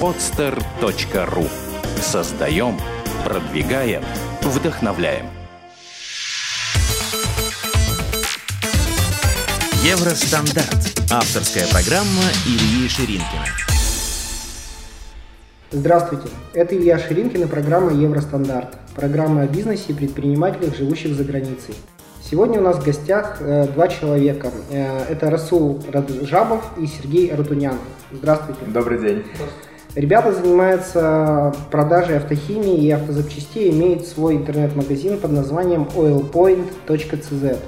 podster.ru Создаем, продвигаем, вдохновляем. Евростандарт. Авторская программа Ильи Ширинкина. Здравствуйте, это Илья Ширинкин и программа Евростандарт. Программа о бизнесе и предпринимателях, живущих за границей. Сегодня у нас в гостях э, два человека. Э, это Расул Раджабов и Сергей Рутунян. Здравствуйте. Добрый день. Ребята занимаются продажей автохимии и автозапчастей, имеют свой интернет-магазин под названием oilpoint.cz.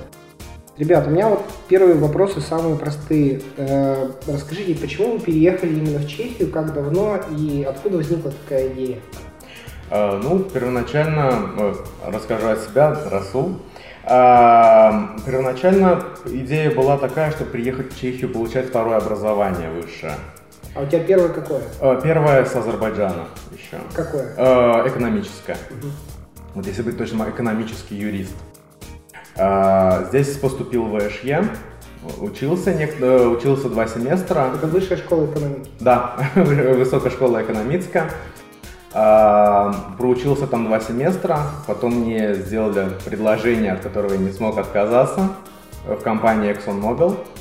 Ребят, у меня вот первые вопросы самые простые. Э, расскажите, почему вы переехали именно в Чехию, как давно и откуда возникла такая идея? Э, ну, первоначально э, расскажу о себя, Расул. А, первоначально идея была такая, что приехать в Чехию получать второе образование высшее. А у тебя первое какое? А, первое с Азербайджана еще. Какое? А, экономическое. Угу. Вот если быть точным, экономический юрист. Здесь поступил в ВШЕ, учился, э, учился два семестра. Это высшая школа экономики? Да, высокая школа экономическая. Проучился там два семестра, потом мне сделали предложение, от которого я не смог отказаться, в компании ExxonMobil, э,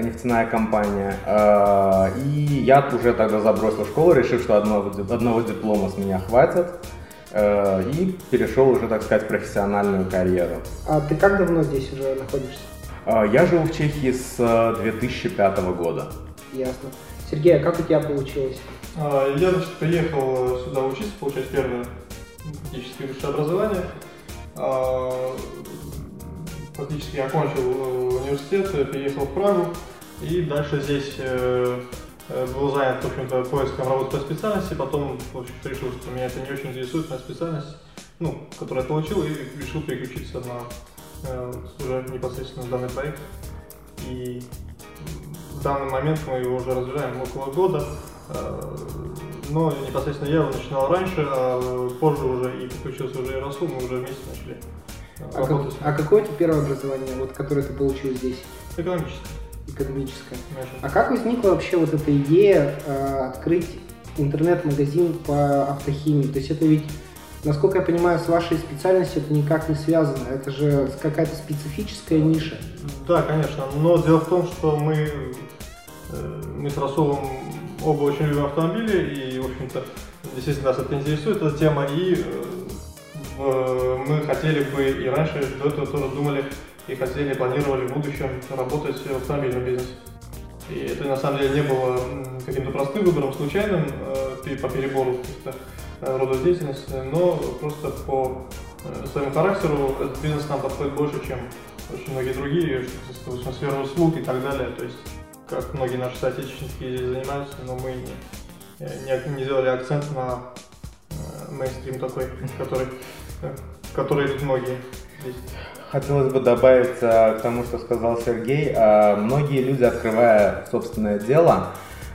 нефтяная компания. А, и я уже тогда забросил школу, решив, что одного, одного диплома с меня хватит. Э, и перешел уже, так сказать, в профессиональную карьеру. А ты как давно здесь уже находишься? А, я живу в Чехии с 2005 года. Ясно. Сергей, а как у тебя получилось? А, я, значит, приехал сюда учиться, получать первое фактически высшее образование. Фактически я окончил э, университет, переехал в Прагу и дальше здесь э, э, был занят, в общем-то, поиском работы по специальности, потом, в общем-то, решил, что меня это не очень интересует, моя специальность, ну, которую я получил, и решил переключиться на уже непосредственно данный проект. И в данный момент мы его уже развиваем около года. Э, но непосредственно я его начинал раньше, а позже уже и подключился уже и Расул, мы уже вместе начали э, а, как, а какое у тебя первое образование, вот, которое ты получил здесь? Экономическое. Экономическое. Конечно. А как возникла вообще вот эта идея э, открыть интернет-магазин по автохимии? То есть это ведь, насколько я понимаю, с вашей специальностью это никак не связано. Это же какая-то специфическая ниша. Да, конечно. Но дело в том, что мы, э, мы с Расулом оба очень любим автомобили, и, в общем-то, действительно нас это интересует, эта тема, и э, мы хотели бы и раньше до этого тоже думали и хотели, планировали в будущем работать в автомобильном бизнесе. И это на самом деле не было каким-то простым выбором, случайным э, по перебору э, рода деятельности, но просто по э, своему характеру этот бизнес нам подходит больше, чем очень многие другие, что сферу услуг и так далее. То есть как многие наши соотечественники здесь занимаются, но мы не, не, не сделали акцент на э, мейнстрим такой, который, который идут многие здесь. Хотелось бы добавить э, к тому, что сказал Сергей. Э, многие люди, открывая собственное дело,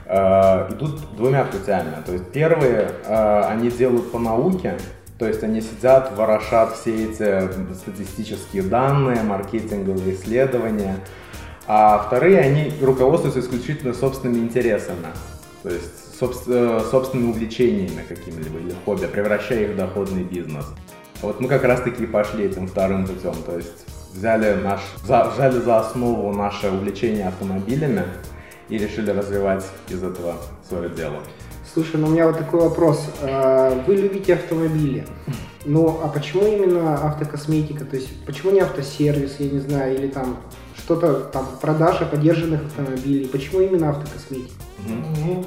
э, идут двумя путями. То есть первые, э, они делают по науке, то есть они сидят, ворошат все эти статистические данные, маркетинговые исследования, а вторые, они руководствуются исключительно собственными интересами, то есть э, собственными увлечениями какими-либо или хобби, превращая их в доходный бизнес. Вот мы как раз таки пошли этим вторым путем, то есть взяли, наш, за, взяли за основу наше увлечение автомобилями и решили развивать из этого свое дело. Слушай, ну у меня вот такой вопрос. А, вы любите автомобили, ну а почему именно автокосметика? То есть почему не автосервис, я не знаю, или там что-то там продажа поддержанных автомобилей. Почему именно автокосметика? Ну,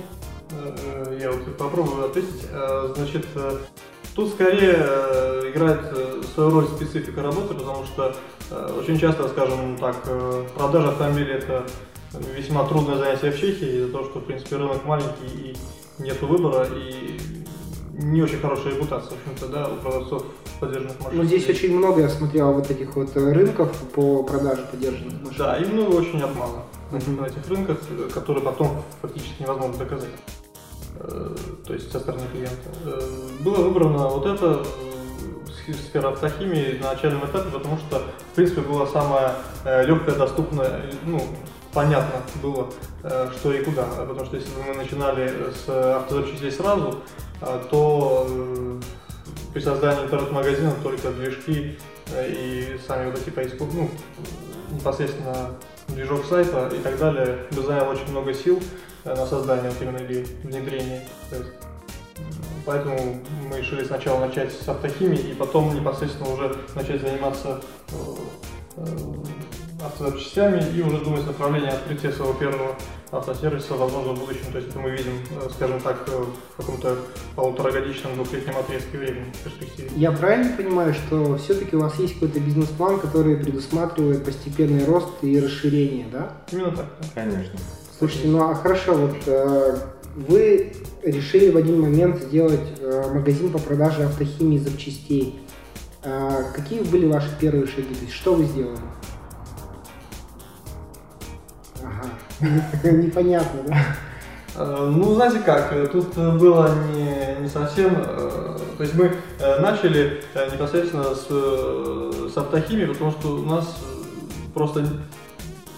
э, я вот попробую ответить. Э, значит, э, тут скорее играет свою роль специфика работы, потому что очень часто, скажем так, продажа автомобилей это весьма трудное занятие в Чехии из-за того, что, в принципе, рынок маленький и нет выбора, и не очень хорошая репутация, в общем-то, да, у продавцов поддержанных машин. Ну, здесь очень много, я смотрел, вот этих вот рынков по продаже поддержанных машин. Да, и много очень мало uh-huh. на этих рынках, которые потом фактически невозможно доказать. Э, то есть со стороны клиента. Э, было выбрано вот это э, сфера автохимии на начальном этапе, потому что, в принципе, была самая легкая, доступная, ну, понятно было, что и куда. Потому что если бы мы начинали с автозапчастей сразу, то при создании интернет-магазина только движки и сами вот эти поиску, ну, непосредственно движок сайта и так далее бы занял очень много сил на создание вот именно или внедрение. То есть, поэтому мы решили сначала начать с автохимии и потом непосредственно уже начать заниматься автозапчастями и уже думать направление открытия своего первого автосервиса, возможно, в будущем. То есть это мы видим, э, скажем так, э, в каком-то полуторагодичном, двухлетнем отрезке времени в перспективе. Я правильно понимаю, что все-таки у вас есть какой-то бизнес-план, который предусматривает постепенный рост и расширение, да? Именно так. Да. Конечно. Слушайте, ну а хорошо, вот э, вы решили в один момент сделать э, магазин по продаже автохимии запчастей. Э, какие были ваши первые шаги? То есть что вы сделали? Непонятно, да? Э, ну, знаете как, э, тут было не, не совсем... Э, то есть мы начали непосредственно с, с автохимии, потому что у нас просто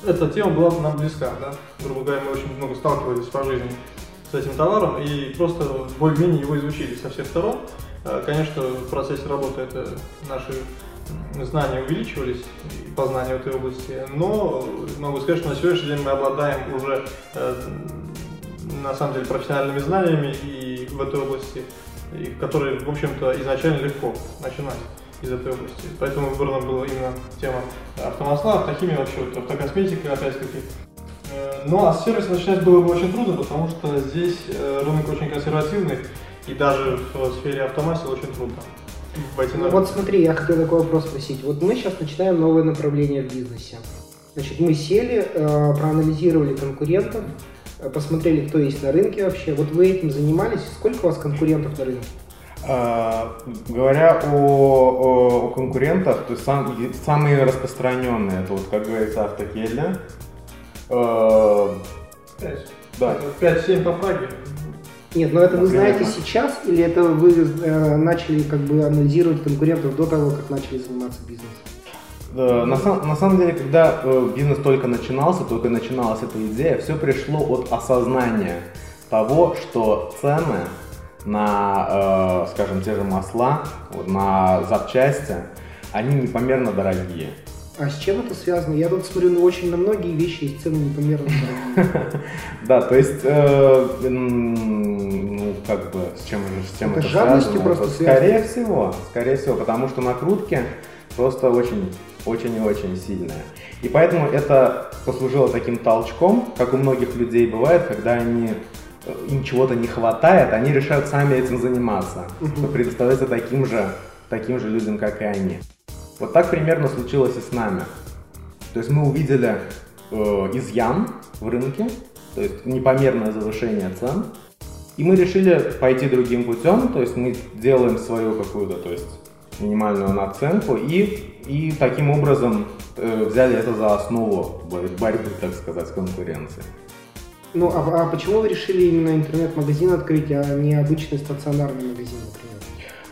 эта тема была нам близка, да? Грубо говоря, мы очень много сталкивались по жизни с этим товаром и просто более-менее его изучили со всех сторон. Конечно, в процессе работы это наши знания увеличивались, познания в этой области, но могу сказать, что на сегодняшний день мы обладаем уже э, на самом деле профессиональными знаниями и в этой области, которые, в общем-то, изначально легко начинать из этой области. Поэтому выбрана была именно тема автомасла, автохимия, вообще вот, автокосметика, опять-таки. Э, ну а с сервиса начинать было бы очень трудно, потому что здесь э, рынок очень консервативный, и даже в сфере автомасел очень трудно. Ну, вот смотри, я хотел такой вопрос спросить. Вот мы сейчас начинаем новое направление в бизнесе. Значит, мы сели, э, проанализировали конкурентов, посмотрели, кто есть на рынке вообще. Вот вы этим занимались. Сколько у вас конкурентов на рынке? А, говоря о, о, о конкурентах, то есть сам, самые распространенные, это вот, как говорится, автокелья. Э, да. 5-7 по Праге. Нет, но это вы знаете сейчас или это вы э, начали как бы анализировать конкурентов до того, как начали заниматься бизнесом? На, сам, на самом деле, когда э, бизнес только начинался, только начиналась эта идея, все пришло от осознания того, что цены на, э, скажем, те же масла, вот, на запчасти, они непомерно дорогие. А с чем это связано? Я тут смотрю ну, очень на многие вещи, и цены непомерно дорогие. Да, то есть, э, ну, как бы, с чем с чем это связано? просто Скорее всего, скорее всего, потому что накрутки просто очень, очень и очень сильные. И поэтому это послужило таким толчком, как у многих людей бывает, когда они им чего-то не хватает, они решают сами этим заниматься, угу. предоставляться таким же, таким же людям, как и они. Вот так примерно случилось и с нами. То есть мы увидели э, изъян в рынке, то есть непомерное завышение цен, и мы решили пойти другим путем, то есть мы делаем свою какую-то, то есть минимальную наценку и, и таким образом э, взяли это за основу борьбы, так сказать, с конкуренцией. Ну, а, а почему вы решили именно интернет-магазин открыть, а не обычный стационарный магазин, например?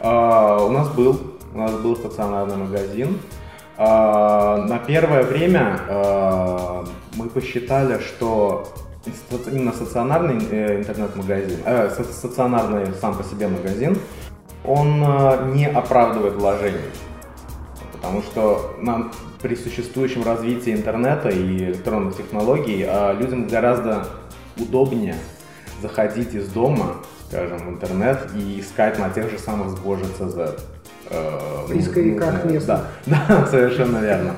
А, у нас был у нас был стационарный магазин. А, на первое время а, мы посчитали, что именно стационарный э, интернет-магазин, э, стационарный сам по себе магазин, он э, не оправдывает вложений. Потому что нам при существующем развитии интернета и электронных технологий людям гораздо удобнее заходить из дома, скажем, в интернет и искать на тех же самых сбожий CZ. Э, поисковиках места. Да, да, совершенно верно.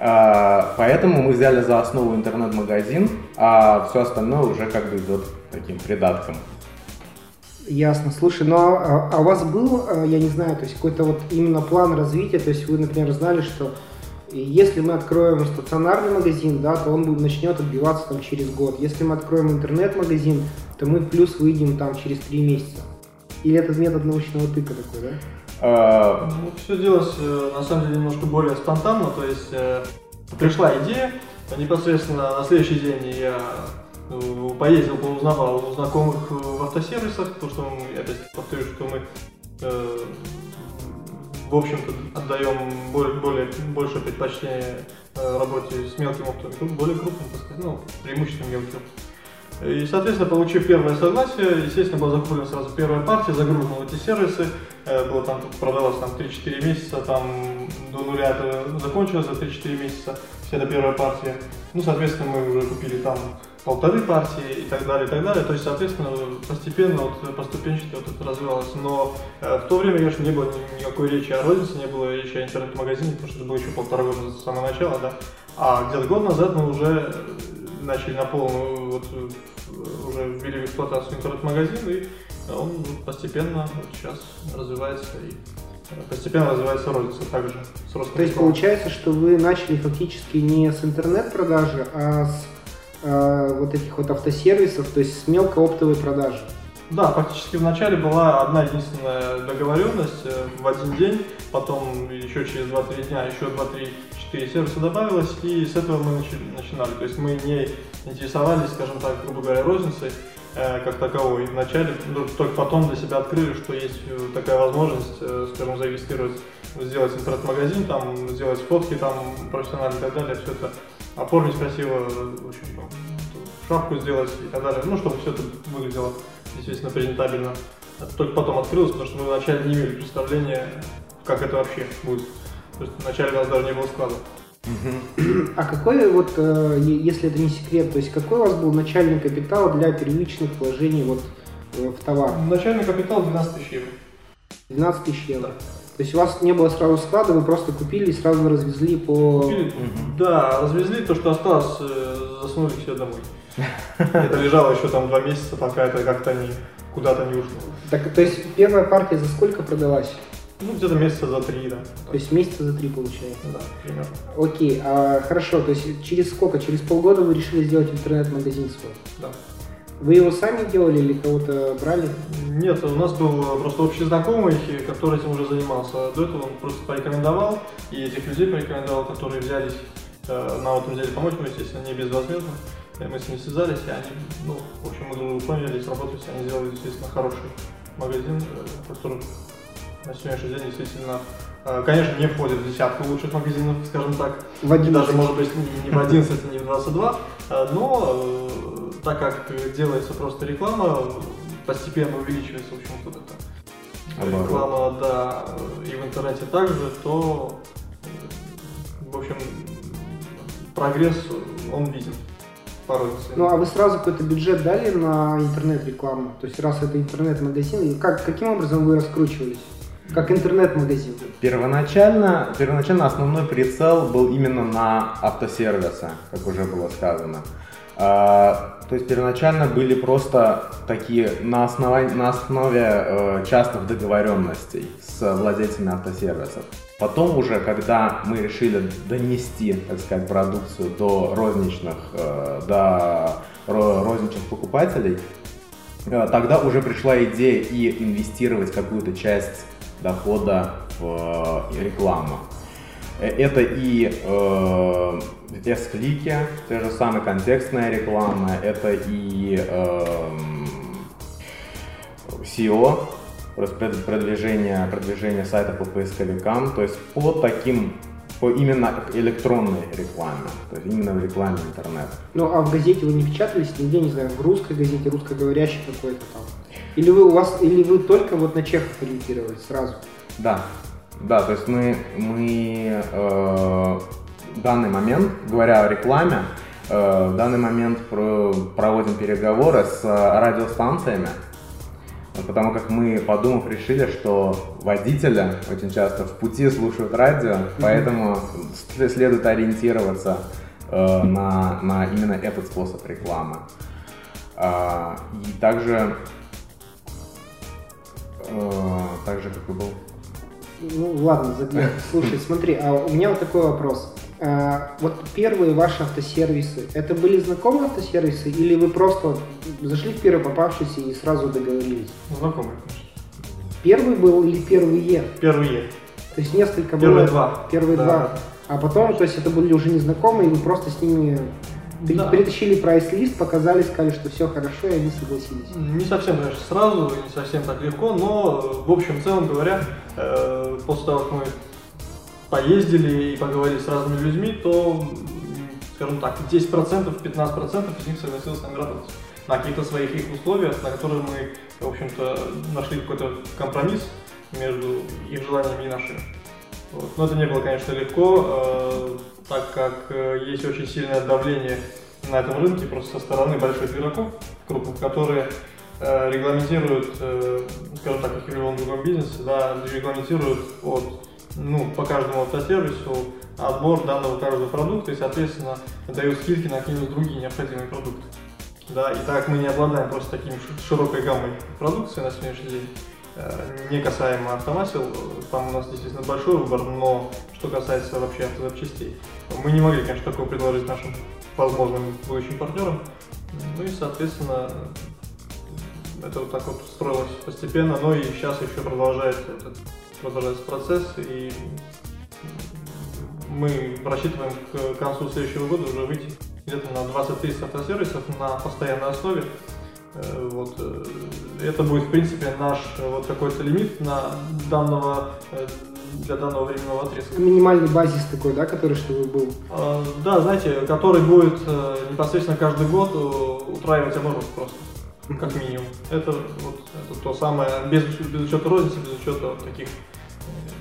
А, поэтому мы взяли за основу интернет-магазин, а все остальное уже как бы идет таким придатком. Ясно. Слушай, ну а, а у вас был, э, я не знаю, то есть какой-то вот именно план развития, то есть вы, например, знали, что если мы откроем стационарный магазин, да, то он будет, начнет отбиваться там через год. Если мы откроем интернет-магазин, то мы в плюс выйдем там через три месяца. Или это метод научного тыка такой, да? А, ну, все делалось э, на самом деле немножко более спонтанно, то есть э, пришла идея, непосредственно на следующий день я э, поездил, узнавал у знакомых в автосервисах, потому что, опять повторюсь, что мы в общем-то, отдаем более, более, больше предпочтение э, работе с мелким оптом, более крупным, так сказать, ну, преимущественно мелким. И, соответственно, получив первое согласие, естественно, была закуплена сразу первая партия, загружена эти сервисы, э, было там, продавалось там 3-4 месяца, там до нуля это закончилось за 3-4 месяца, вся эта первая партия. Ну, соответственно, мы уже купили там полторы партии и так далее, и так далее. То есть, соответственно, постепенно, вот, поступенчато вот это развивалось. Но э, в то время, конечно, не было никакой речи о рознице, не было речи о интернет-магазине, потому что это было еще полтора года с самого начала, да. А где-то год назад мы уже начали на полную, вот, уже ввели в эксплуатацию интернет-магазин, и он постепенно вот сейчас развивается и постепенно развивается розница также с ростом. То есть получается, что вы начали фактически не с интернет-продажи, а с э, вот этих вот автосервисов, то есть с мелкооптовой продажи. Да, фактически вначале была одна единственная договоренность э, в один день, потом еще через 2-3 дня еще 2-3-4 сервиса добавилось, и с этого мы начинали. То есть мы не интересовались, скажем так, грубо говоря, розницей э, как таковой. Вначале, ну, только потом для себя открыли, что есть такая возможность, скажем, зарегистрировать, сделать интернет-магазин, там, сделать фотки там профессионально и так далее, все это оформить красиво, в общем, шапку сделать и так далее, ну, чтобы все это выглядело, естественно, презентабельно. Это только потом открылось, потому что мы вначале не имели представления, как это вообще будет. То есть вначале у нас даже не было склада. А какой вот, э, если это не секрет, то есть какой у вас был начальный капитал для первичных вложений вот э, в товар? Начальный капитал 12 тысяч евро. 12 тысяч евро. Да. То есть у вас не было сразу склада, вы просто купили и сразу развезли по... Купили, Да, развезли то, что осталось, э, засунули все домой. Это лежало еще там два месяца, пока это как-то не куда-то не ушло. Так, то есть первая партия за сколько продалась? Ну, где-то месяца за три, да. То есть месяца за три получается? Да, примерно. Окей, а хорошо, то есть через сколько? Через полгода вы решили сделать интернет-магазин свой? Да. Вы его сами делали или кого-то брали? Нет, у нас был просто общий знакомый, который этим уже занимался. До этого он просто порекомендовал, и этих людей порекомендовал, которые взялись э, на этом деле помочь, мы, естественно, не безвозмездно. Мы с ними связались, и они, ну, в общем, мы друг друга поняли, сработались, они сделали, естественно, хороший магазин, э, который на сегодняшний день, действительно, э, конечно, не входит в десятку лучших магазинов, скажем так. В 11. Даже, может быть, не в 11, не в 22, но так как делается просто реклама, постепенно увеличивается, в общем, вот это реклама, да, и в интернете также, то, в общем, прогресс, он виден. Порой. Ну а вы сразу какой-то бюджет дали на интернет-рекламу? То есть раз это интернет-магазин, как, каким образом вы раскручивались? Как интернет-магазин? Первоначально, первоначально основной прицел был именно на автосервисы, как уже было сказано. А, то есть первоначально были просто такие на, основании, на основе э, частных договоренностей с владельцами автосервисов. Потом уже, когда мы решили донести, так сказать, продукцию до розничных, э, до розничных покупателей, э, тогда уже пришла идея и инвестировать какую-то часть дохода в рекламу. Э, это и э, S-клики, те же самые контекстная реклама, это и э, SEO, продвижение, продвижение сайта по поисковикам, то есть по таким по именно электронной рекламе, то есть именно в рекламе интернета. Ну а в газете вы не печатались нигде, не знаю, в русской газете, русскоговорящей какой-то там? Или вы у вас, или вы только вот на чехов ориентировались сразу? Да, да, то есть мы, мы э, в данный момент, говоря о рекламе, э, в данный момент про, проводим переговоры с радиостанциями, потому как мы, подумав, решили, что водители очень часто в пути слушают радио, поэтому следует ориентироваться э, на, на именно этот способ рекламы. Э, и также, э, также как и был ну ладно, забей. Слушай, смотри, а у меня вот такой вопрос. А, вот первые ваши автосервисы, это были знакомые автосервисы или вы просто зашли в первый попавшийся и сразу договорились? Знакомые, конечно. Первый был или первые? Первые. То есть несколько Первые было? два. Первые да. два. А потом, то есть это были уже незнакомые, и вы просто с ними При- Да. Притащили прайс-лист, показали, сказали, что все хорошо, и они согласились. Не совсем, конечно, сразу, не совсем так легко, но в общем, целом говоря, э, после того, как мы поездили и поговорили с разными людьми, то, скажем так, 10%, 15% из них согласилось с нами работать на каких-то своих их условиях, на которые мы, в общем-то, нашли какой-то компромисс между их желаниями и нашими. Вот. Но это не было, конечно, легко, э, так как э, есть очень сильное давление на этом рынке просто со стороны больших игроков, крупных, которые э, регламентируют, э, скажем так, как и в любом другом бизнесе, да, регламентируют от, ну, по каждому автосервису отбор данного каждого продукта и, соответственно, дают скидки на какие-нибудь другие необходимые продукты. Да, и так мы не обладаем просто таким широкой гаммой продукции на сегодняшний день, не касаемо автомасел, э, там у нас действительно большой выбор, но что касается вообще автозапчастей, мы не могли, конечно, такого предложить нашим возможным будущим партнерам. Ну и, соответственно, это вот так вот строилось постепенно, но и сейчас еще продолжается этот продолжается процесс, и мы рассчитываем к концу следующего года уже выйти где-то на 20 тысяч автосервисов на постоянной основе. Э, Вот. э, Это будет, в принципе, наш э, вот какой-то лимит на данного, для данного временного отрезка. Минимальный базис такой, да, который чтобы был. А, Да, знаете, который будет непосредственно каждый год утраивать оборот просто, как минимум. Это вот это то самое, без, без учета розницы, без учета вот таких.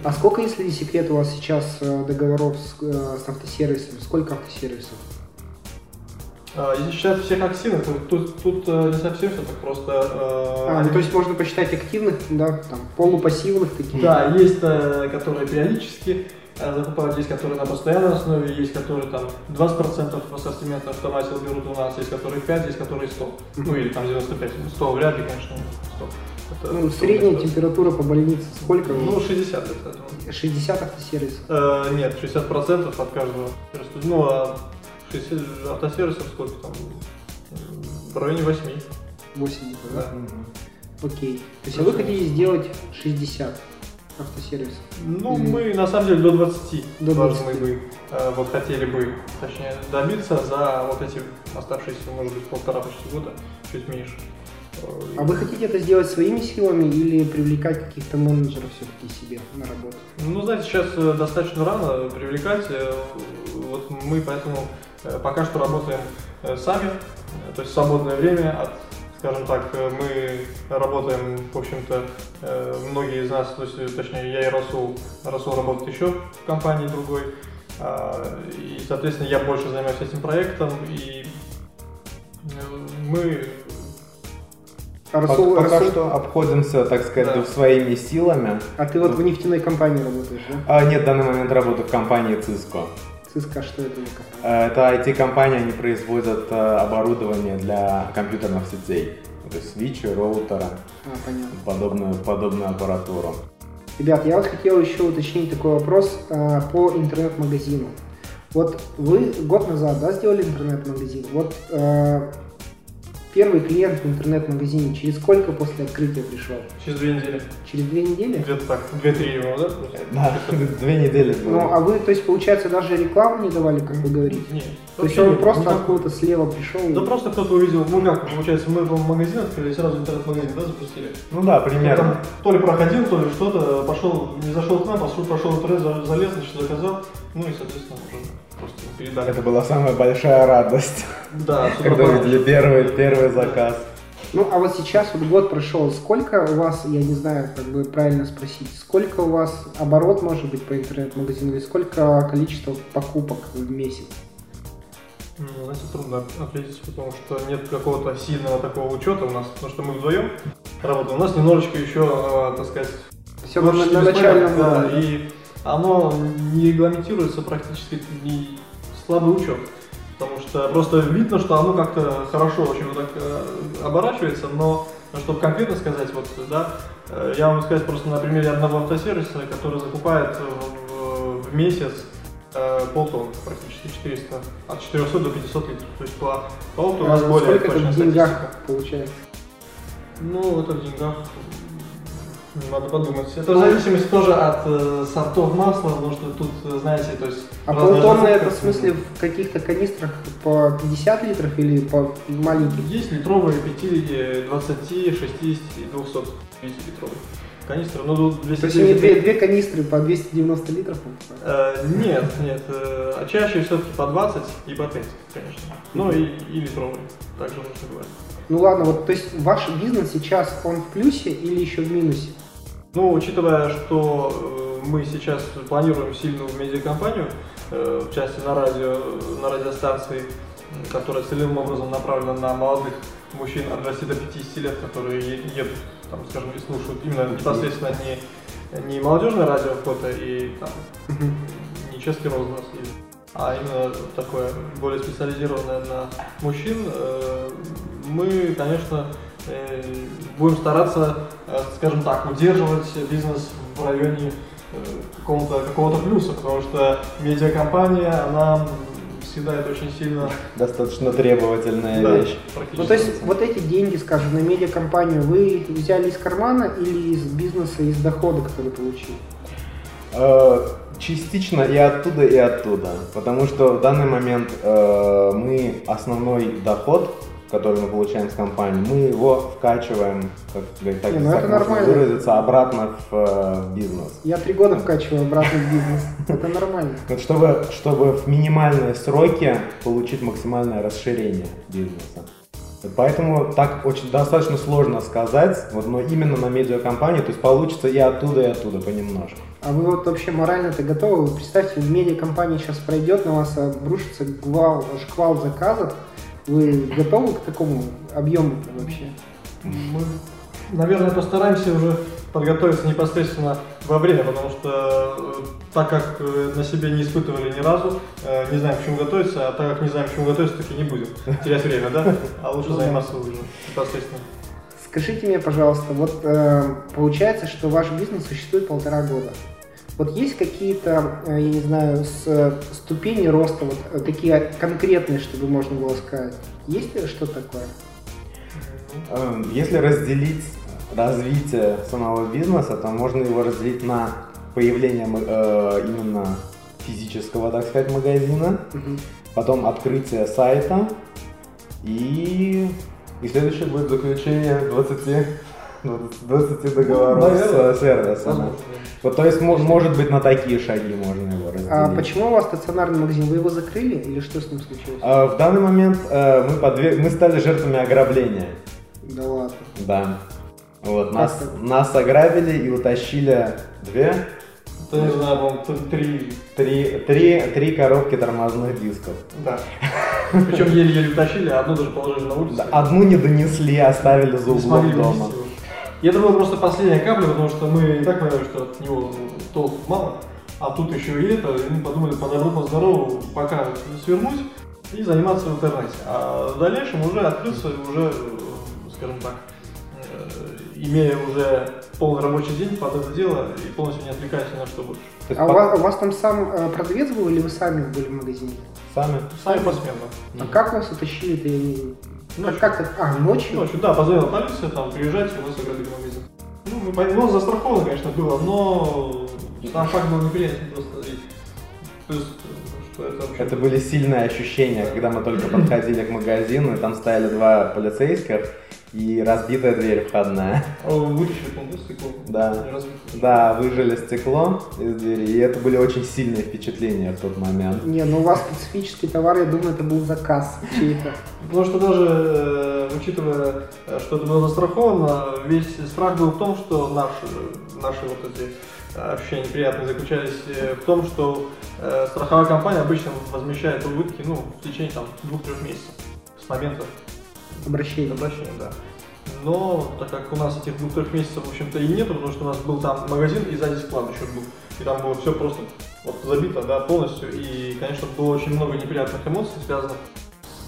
А сколько, если не секрет, у вас сейчас договоров с, с автосервисами? Сколько автосервисов? А, считать всех активных, тут, тут э, не совсем все так просто. э, А, они- ну, то есть можно посчитать активных, да, там, полупассивных таких. Да, есть э, которые периодически закупают, есть которые на постоянной основе, есть которые там 20% ассортимента автомасел берут у нас, есть которые 5, есть которые 100. Ну или там 95, ну, 100 вряд ли, конечно, 100. Это Ну, 100 средняя где-то. температура по больнице сколько? Ну, 60 это. ну. 60 автосервисов. Э, нет, 60% от каждого. Ну, а 60 автосервисов сколько там? В районе 8. 80, да? Да. Окей. То есть а вы хотите сделать 60 автосервисов? Ну, Или- мы на самом деле до 20 До должны 20. бы, э, вот хотели бы, точнее, добиться за вот эти оставшиеся, может быть, полтора почти года, чуть меньше. А вы хотите это сделать своими силами или привлекать каких-то менеджеров все-таки себе на работу? Ну, знаете, сейчас э, достаточно рано привлекать, э, вот мы поэтому э, пока что работаем сами, то есть в свободное время от скажем так, мы работаем, в общем-то, многие из нас, то есть, точнее, я и Расул, Расул работает еще в компании другой, а, и, соответственно, я больше занимаюсь этим проектом, и мы А, Пока, Расул- пока Расул- что обходимся, так сказать, Да. своими силами. а ты вот в нефтяной компании работаешь, да? А, нет, в данный момент работаю в компании Cisco. ЦСКА, что это за компания? Э, Это IT-компания, они производят э, оборудование для компьютерных сетей. То есть свитчи, роутеры, А, понятно. подобную, подобную аппаратуру. Ребят, я вот хотел еще уточнить такой вопрос а, по интернет-магазину. Вот вы год назад, да, сделали интернет-магазин. Вот а, первый клиент в интернет-магазине через сколько после открытия пришел? через две недели, Через две недели? где-то так, две-три его, да? Да, две недели. Ну, а вы, то есть, получается, даже рекламу не давали, как вы говорите? Нет. То есть он просто откуда-то слева пришел? Да просто кто-то увидел, ну как, получается, мы в магазин открыли, и сразу интернет-магазин, да, запустили. Ну да, Там примерно. то ли проходил, то ли что-то, пошел, не зашел к нам, пошел, пошел интернет, за- залез, значит, заказал, ну и, соответственно, уже просто передали. Это была самая большая радость, Да, когда увидели первый, первый заказ. Ну, а вот сейчас вот год прошел, сколько у вас, я не знаю, как бы правильно спросить, сколько у вас оборот может быть по интернет-магазину или сколько количество покупок в месяц? Ну, это трудно ответить, потому что нет какого-то сильного такого учета у нас, потому что мы вдвоем работаем. У нас немножечко еще, э, так сказать, Все на, на начальном да, и оно не регламентируется практически не слабый учет. Потому что просто видно, что оно как-то хорошо очень вот так э, оборачивается, но чтобы конкретно сказать, вот, да, э, я вам сказать просто на примере одного автосервиса, который закупает в, в месяц э, полтонны, практически 400, от 400 до 500 литров. То есть по, по у нас А более сколько это в деньгах статистика. получается? Ну, это в деньгах Надо подумать. Это в зависимости тоже от э, сортов масла, потому что тут, э, знаете, то есть... А полтонны это в смысле в каких-то канистрах по 50 литров или по маленьких? Есть литровые 5, 20, 60 и 250 литровые канистры. Ну, тут То есть 200 они две, две канистры по 290 литров покупают? Э, нет, нет. э, а чаще все-таки по 20 и по 30, конечно. Ну и, и литровые. Также можно говорить. Ну ладно, вот то есть ваш бизнес сейчас он в плюсе или еще в минусе? Ну, учитывая, что э, мы сейчас планируем сильную медиакомпанию, э, в части на радио, на радиостанции, которая целевым образом направлена на молодых мужчин от 20 до 50 лет, которые едут, там, скажем, и слушают именно непосредственно не, не молодежное радио какое-то и там, не чешский или- а именно такое более специализированное на мужчин, э, мы, конечно, будем стараться, э, скажем так, удерживать бизнес в районе э, какого-то какого плюса, потому что медиакомпания, она съедает очень сильно Достаточно требовательная да, вещь. Ну то есть вот эти деньги, скажем, на медиакомпанию вы взяли из кармана или из бизнеса, из дохода, который получили? Э, Частично и оттуда, и оттуда. Потому что в данный момент э, мы основной доход, который мы получаем с компании, мы его вкачиваем, как, так, Не, ну так это нормально. выразиться, обратно в э, бизнес. Я три года вкачиваю обратно в бизнес. Это нормально. Чтобы, чтобы в минимальные сроки получить максимальное расширение бизнеса. Поэтому так очень достаточно сложно сказать, вот, но именно на медиакомпании, то есть получится и оттуда, и оттуда понемножку. А вы вот вообще морально-то готовы? Вы представьте, медиакомпания сейчас пройдет, на вас обрушится гвал, шквал заказов. Вы готовы к такому объему вообще? Мы, наверное, постараемся уже подготовиться непосредственно во время, потому что э, так как э, на себе не испытывали ни разу, э, не знаем, к чему готовиться, а так как не знаем, к чему готовиться, так и не будем терять время, да? А лучше заниматься уже непосредственно. Скажите мне, пожалуйста, вот э, получается, что ваш бизнес существует полтора года. Вот есть какие-то, э, я не знаю, с, э, ступени роста, вот э, такие конкретные, чтобы можно было сказать? Есть ли что-то такое? Э, Если разделить развитие самого бизнеса, то можно его разделить на появление э, именно физического, так сказать, магазина, Мгм. потом открытие сайта и, и следующее будет заключение 20, 20, 20 договоров Наверное. с сервисами. Вот, то есть, мо- может быть, на такие шаги можно его разделить. А почему у вас стационарный магазин? Вы его закрыли или что с ним случилось? А, В данный момент э, мы, подве- мы стали жертвами ограбления. Да ладно. Да. Вот, нас, это? нас ограбили и утащили две, Да не знаю, по-моему, т- три. три, три, три коробки тормозных дисков. Да. Причем еле-еле утащили, а одну даже положили на улицу. Да, Одну не донесли, оставили за углом дома. вынести его. И это была просто последняя капля, потому что мы и так поняли, что от него толку мало. А тут еще и это, и мы подумали, по добру, по здорову, пока свернуть и заниматься в интернете. А в дальнейшем уже открыться, уже, скажем так, э, имея уже полный рабочий день под это дело и полностью не отвлекаясь ни на что больше. А у по- вас, у вас там сам э, продавец был или вы сами были в магазине? сами. Сами посменно. А как вас утащили-то? Я не- Ночью. Как, как А, ночью? Ночью, да, позвонила полиция, там, приезжайте, у нас ограбили магазин. Ну, мы ну, застраховано, конечно, было, но сам факт был неприятен просто. И плюс, что это вообще... Это были сильные ощущения, когда мы только подходили к магазину, и там стояли два полицейских и разбитая дверь входная. А вы вытащили, по-моему, стекло? Да. Да, выжили стекло из двери, и это были очень сильные впечатления в тот момент. Не, ну у вас специфический товар, я думаю, это был заказ чей-то. Потому что даже э, учитывая, э, что это было застраховано, весь страх был в том, что наши, наши вот эти э, ощущения неприятные заключались э, в том, что э, страховая компания обычно возмещает убытки ну, в течение там, двух-трех месяцев с момента Обращение. обращения, да. Но так как у нас этих двух-трех месяцев, в общем-то, и нету, потому что у нас был там магазин и сзади склад еще был. И там было все просто вот забито, да, полностью. И, конечно, было очень много неприятных эмоций, связанных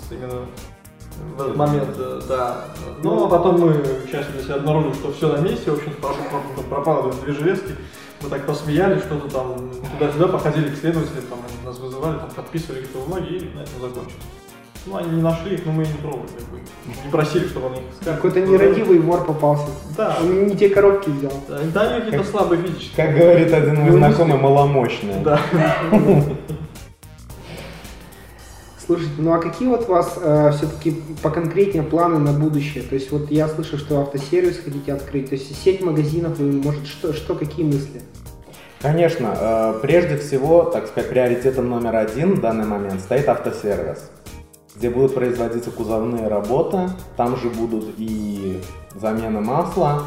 с именно в этот момент, э, да. Но потом мы, к счастью, для себя обнаружили, что все на месте, в общем-то, пропало, две железки. Мы так посмеялись, что-то там туда-сюда, походили к следователям, там, нас вызывали, там, подписывали какие-то бумаги, и на этом закончилось. Ну, они не нашли их, но мы и не бы. Не просили, чтобы они их искали. Какой-то нерадивый вор попался. Да. Он не те коробки взял. Да, да, они какие-то слабые физически. Как говорит один мой Ну, знакомый, маломощные. Да. Слушайте, ну а какие вот у вас все-таки поконкретнее планы на будущее? То есть вот я слышу, что автосервис хотите открыть, то есть сеть магазинов, вы, может, что, что какие мысли? Конечно, э, прежде всего, так сказать, приоритетом номер один в данный момент стоит автосервис, где будут производиться кузовные работы, там же будут и замена масла,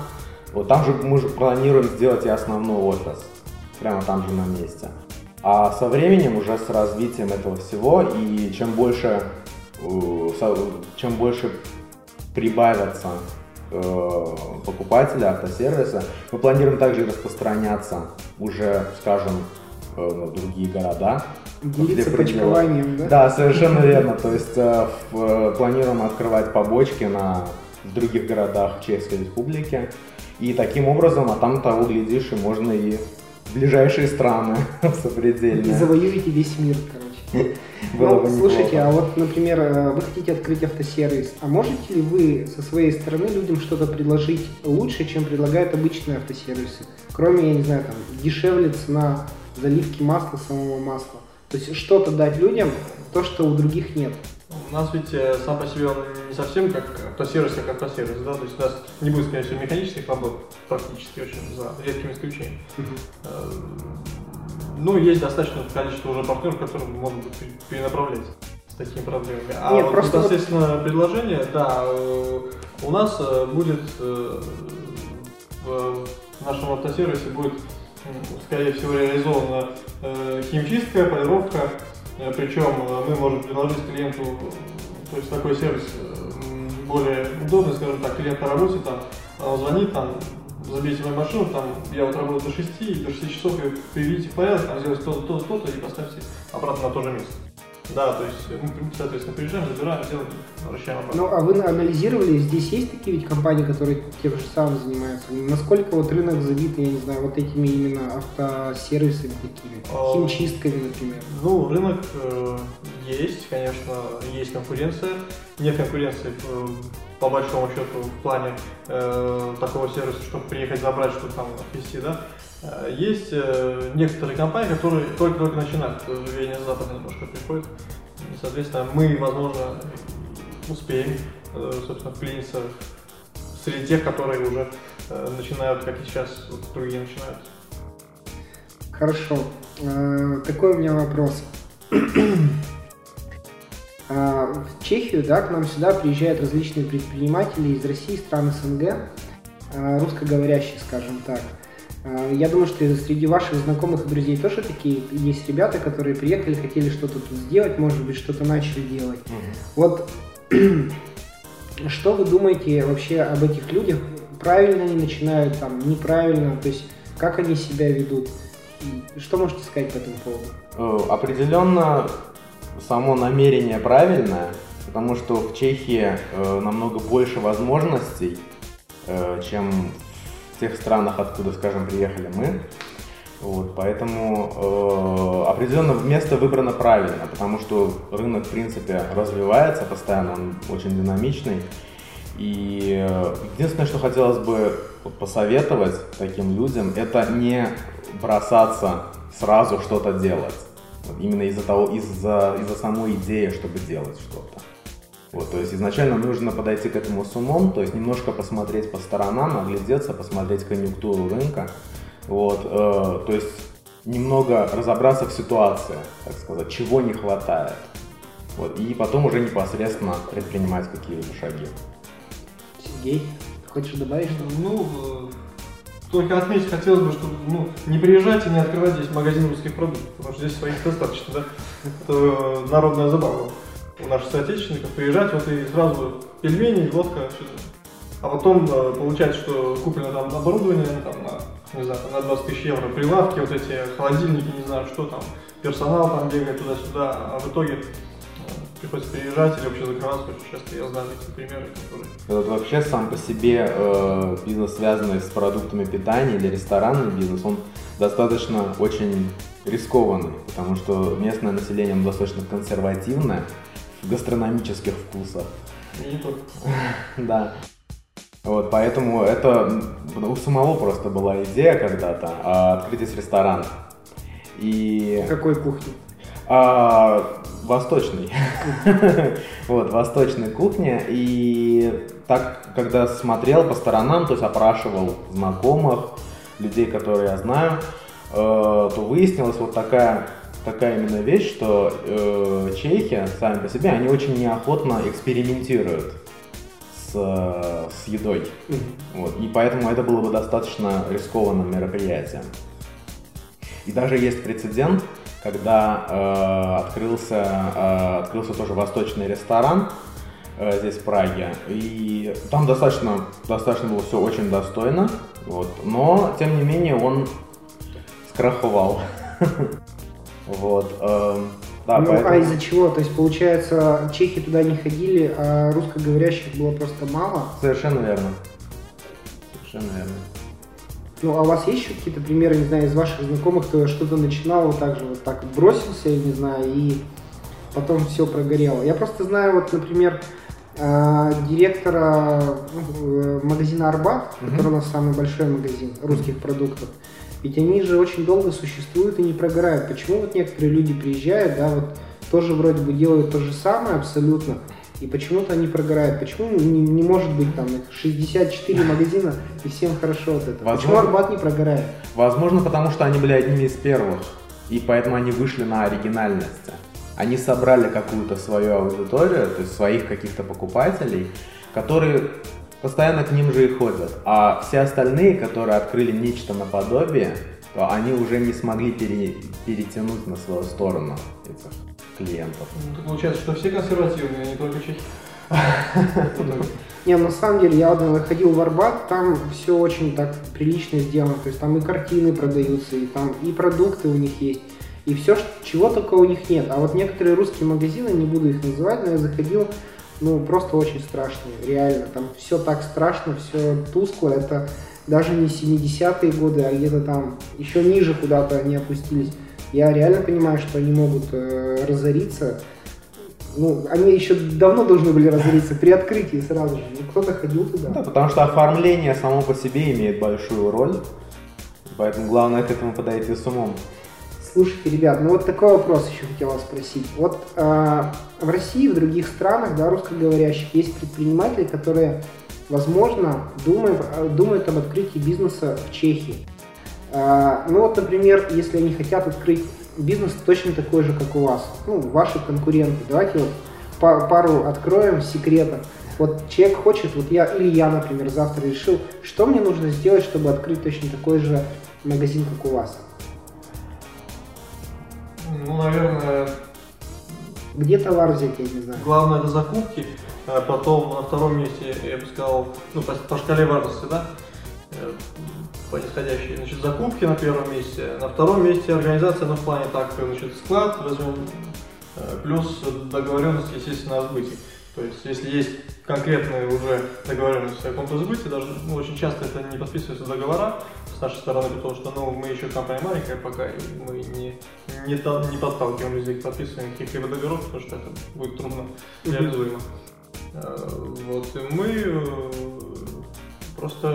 вот там же мы же планируем сделать и основной офис, прямо там же на месте. А со временем, уже с развитием этого всего, и чем больше, э, чем больше прибавятся э, покупателя автосервиса, мы планируем также распространяться уже, скажем, э, на другие города. Делиться почкованием, да? Да, совершенно верно. То есть э, в- э, планируем открывать побочки на в других городах Чешской Республики. И таким образом, а там того глядишь, и можно и в ближайшие страны И сопредельные. завоюете весь мир, короче. Было Ну, бы слушайте, а вот, например, вы хотите открыть автосервис, а можете ли вы со своей стороны людям что-то предложить лучше, чем предлагают обычные автосервисы? Кроме, я не знаю, там, дешевле цена заливки масла, самого масла. То есть что-то дать людям, то, что у других нет. У нас ведь э, сам по себе он не совсем как автосервис, как автосервис, да, то есть у нас не будет, скорее всего, механических работ практически очень, за редким исключением. Э, Ну, есть достаточное количество уже партнеров, которым можно будет перенаправлять с такими проблемами. А Нет, вот просто непосредственно предложение, да, э, у нас будет в нашем автосервисе будет, скорее всего, реализована э, химчистка, полировка, Э, Причем э, мы можем предложить клиенту, э, то есть такой сервис э, более удобный, скажем так, клиент на работе, там, он звонит, там, забейте мою машину, там, я вот работаю до 6, и до 6 часов ее приведите в порядок, там, сделайте то-то, то-то и поставьте обратно на то же место. Да, то есть э, мы, соответственно, приезжаем, забираем, делаем, возвращаем обратно. Ну, а вы анализировали, здесь есть такие ведь компании, которые тем же самым занимаются? Насколько вот рынок забит, я не знаю, вот этими именно автосервисами такими, А, химчистками, например? Ну, рынок э, есть, конечно, есть конкуренция. Нет конкуренции э, по большому счету в плане э, такого сервиса, чтобы приехать забрать, что-то там отвезти, да. Э, Есть э, некоторые компании, которые только-только начинают, это веяние с немножко приходит. И, соответственно, мы, возможно, успеем, э, собственно, вклиниться среди тех, которые уже начинают, как и сейчас, вот другие начинают. Хорошо. Такой у меня вопрос. А, В Чехию, да, к нам сюда приезжают различные предприниматели из России, стран СНГ, русскоговорящие, скажем так. А, Я думаю, что среди ваших знакомых и друзей тоже такие есть ребята, которые приехали, хотели что-то тут сделать, может быть, что-то начали делать. Вот что вы думаете вообще об этих людях? Правильно они начинают, там, неправильно, то есть как они себя ведут? Что можете сказать по этому поводу? Э, Определенно само намерение правильное, потому что в Чехии э, намного больше возможностей, э, чем в тех странах, откуда, скажем, приехали мы. Вот, поэтому э, определенно место выбрано правильно, потому что рынок, в принципе, развивается постоянно, он очень динамичный. И э, единственное, что хотелось бы посоветовать таким людям, это не бросаться сразу что-то делать. Именно из-за того, из-за, из-за самой идеи, чтобы делать что-то. Вот, то есть изначально нужно подойти к этому с умом, то есть немножко посмотреть по сторонам, оглядеться, посмотреть конъюнктуру рынка, вот, э, то есть немного разобраться в ситуации, так сказать, чего не хватает, вот, и потом уже непосредственно предпринимать какие-либо шаги. Сергей, хочешь добавить что-то? Ну, э, только отметить хотелось бы, что ну, не приезжайте, не открывайте здесь магазин русских продуктов, потому что здесь своих достаточно, да? Это э, народная забава у наших соотечественников. Приезжать, вот и сразу пельмени, водка, всё это. А потом э, получается, что куплено там оборудование там, на, не знаю, на 20 тысяч евро, прилавки, вот эти холодильники, не знаю, что там, персонал там бегает туда-сюда, а в итоге э, приходится переезжать или вообще закрываться очень часто. Я знаю такие примеры, которые Вот вообще сам по себе э, бизнес, связанный с продуктами питания или ресторанный бизнес, он достаточно очень рискованный, потому что местное население достаточно консервативное гастрономических только. Да. Вот, поэтому это у самого просто была идея когда-то а, открыть здесь ресторан. И Какой кухни? а, восточный. Вот, восточной кухни. И так, когда смотрел по сторонам, то есть опрашивал знакомых, людей, которые я знаю, э, то выяснилась вот такая такая именно вещь, что э, чехи сами по себе, они очень неохотно экспериментируют с, с едой. Вот, и поэтому это было бы достаточно рискованным мероприятием. И даже есть прецедент, когда э, открылся, э, открылся тоже восточный ресторан э, здесь в Праге. И там достаточно, достаточно было все очень достойно. Вот, но, тем не менее, он скраховал. Вот. эм, Да, ну, поэтому- а из-за чего? То есть, получается, чехи туда не ходили, а русскоговорящих было просто мало? Совершенно верно. Совершенно верно. Ну, а у вас есть еще какие-то примеры, не знаю, из ваших знакомых, кто что-то начинал вот так же, вот так бросился, я не знаю, и потом все прогорело? Я просто знаю, вот, например, э, директора э, магазина Арбат, который у нас самый большой магазин русских продуктов. Ведь они же очень долго существуют и не прогорают. Почему вот некоторые люди приезжают, да, вот тоже вроде бы делают то же самое абсолютно, и почему-то они прогорают. Почему не, не может быть там их 64 магазина и всем хорошо от этого? Почему Возможно. Арбат не прогорает? Возможно, потому что они были одними из первых, и поэтому они вышли на оригинальности. Они собрали какую-то свою аудиторию, то есть своих каких-то покупателей, которые постоянно к ним же и ходят. А все остальные, которые открыли нечто наподобие, то они уже не смогли пере- перетянуть на свою сторону этих клиентов. Ну, так получается, что все консервативные, а не только чехи. Не, на самом деле, я вот ходил в Арбат, там все очень так прилично сделано. То есть там и картины продаются, и там и продукты у них есть, и все, чего только у них нет. А вот некоторые русские магазины, не буду их называть, но я заходил, ну, просто очень страшные, реально. Там все так страшно, все тускло, это даже не 70-е годы, а где-то там еще ниже куда-то они опустились. Я реально понимаю, что они могут э, разориться, ну, они еще давно должны были разориться при открытии сразу же. Ну, кто-то ходил Да, туда. потому что оформление само по себе имеет большую роль, поэтому главное к этому подойти с умом. Слушайте, ребят, ну вот такой вопрос еще хотел вас спросить. Вот э, в России, в других странах, да, русскоговорящих, есть предприниматели, которые, возможно, думают, э, думают об открытии бизнеса в Чехии. Э, ну вот, например, если они хотят открыть бизнес точно такой же, как у вас, ну, ваши конкуренты, давайте вот па- пару откроем секретов. Вот человек хочет, вот я или я, например, завтра решил, что мне нужно сделать, чтобы открыть точно такой же магазин, как у вас. Ну, наверное, Где товар взять, я не знаю. главное это закупки. А Потом на втором месте, я бы сказал, ну, по, по шкале важности, да, э, по нисходящей, значит, закупки на первом месте. На втором месте организация, ну, в плане так, значит, склад возьмем, э, плюс договоренность, естественно, о сбытии. То есть, если есть конкретные уже договоренности о каком-то сбытии, даже ну, очень часто это не подписываются договора с нашей стороны, потому что ну, мы еще компания маленькая пока, мы не, не, та- не подталкиваем людей к подписыванию каких-либо договоров, потому что это будет трудно реализуемо. Э, Вот, и мы э, просто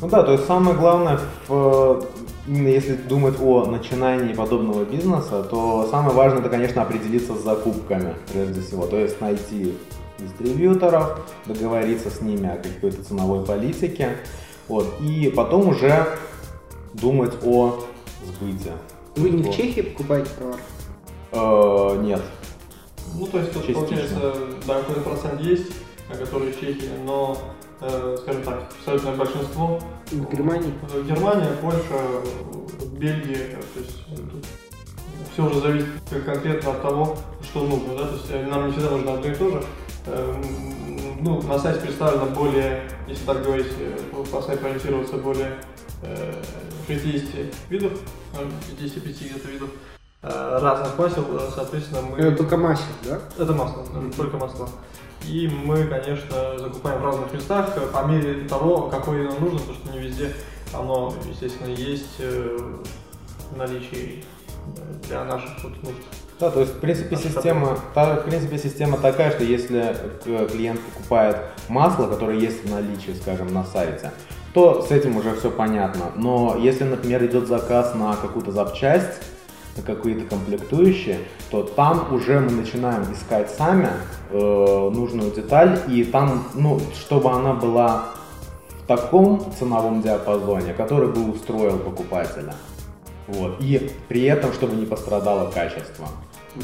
Ну да, то есть самое главное, в, именно если думать о начинании подобного бизнеса, то самое важное это, конечно, определиться с закупками прежде всего. То есть найти дистрибьюторов, договориться с ними о какой-то ценовой политике. Вот, и потом уже думать о сбыте. Вы не в Вот. Чехии покупаете товар? Э, нет. Ну, то есть, тут Частично. получается, да, какой-то процент есть, а, который в Чехии, но, скажем так, абсолютное большинство. Э, Германия, Польша, э, Бельгия, э, то есть все уже зависит кон- конкретно от того, что нужно, да, то есть э, нам не всегда нужно одно и то же. Э, Ну, на сайте представлено более, если так говорить, э, по- сайту ориентироваться более э, 60 видов, э, 55 где-то видов э, разных масел, э, соответственно, мы... Это только мастер, да? Это масло, это только масло. И мы, конечно, закупаем в разных местах э, по мере того, какое нам нужно, потому что не везде оно, естественно, есть э, в наличии э, для наших вот нужд. Да, то есть, в принципе, система, та, в принципе, система такая, что если клиент покупает масло, которое есть в наличии, скажем, на сайте, то с этим уже все понятно. Но если, например, идет заказ на какую-то запчасть, на какие-то комплектующие, то там уже мы начинаем искать сами э, нужную деталь, и там, ну, чтобы она была в таком ценовом диапазоне, который бы устроил покупателя. Вот. И при этом, чтобы не пострадало качество.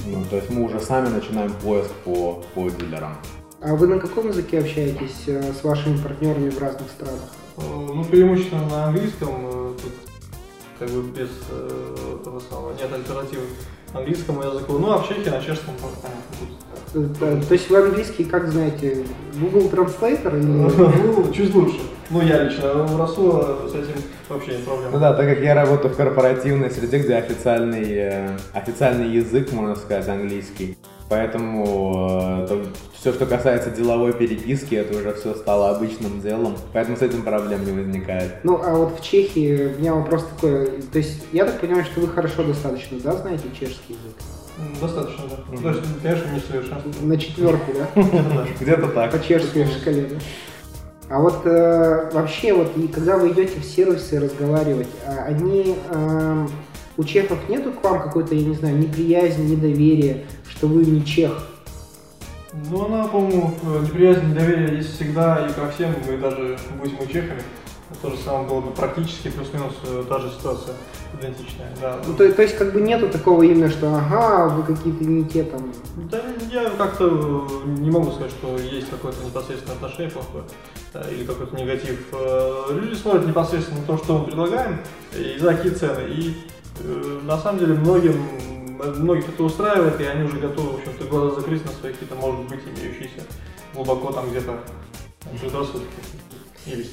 Ну, то есть мы уже сами начинаем поиск по, по дилерам. А вы на каком языке общаетесь э, с вашими партнерами в разных странах? Э, ну, преимущественно на английском, э, тут как бы без э, того самого, нет альтернативы английскому языку. Ну, а в Чехии на чешском понятно будет. То есть вы английский, как знаете, Google Translator или... Ну, чуть лучше. Ну, я лично в Расула с этим вообще не проблема. Ну да, так как я работаю в корпоративной среде, где официальный, э, официальный язык, можно сказать, английский. Поэтому э, все, что касается деловой переписки, это уже все стало обычным делом. Поэтому с этим проблем не возникает. Ну, а вот в Чехии у меня вопрос такой. То есть, я так понимаю, что вы хорошо достаточно, да, знаете чешский язык? Достаточно, да. Mm-hmm. То есть, конечно, не совершенно. На четверку, да? Где-то так. По чешской шкале, да? А вот э, вообще, вот и когда вы идете в сервисы разговаривать, а они э, у чехов нету к вам какой-то, я не знаю, неприязни, недоверия, что вы не чех? Ну, она, по-моему, неприязнь, недоверие есть всегда и ко всем, мы даже будь мы чехами, то же самое было бы практически плюс-минус э, та же ситуация идентичная, да. Ну, то, то есть как бы нету такого именно, что ага, вы какие-то не те там. Да, я как-то не могу сказать, что есть какое-то непосредственное отношение плохое да, или какой-то негатив. Э, люди смотрят непосредственно на то, что мы предлагаем, и за какие цены. И э, на самом деле многим многих это устраивает, и они уже готовы, в общем-то, глаза закрыть на свои какие-то, может быть, имеющиеся глубоко там где-то предрассудки.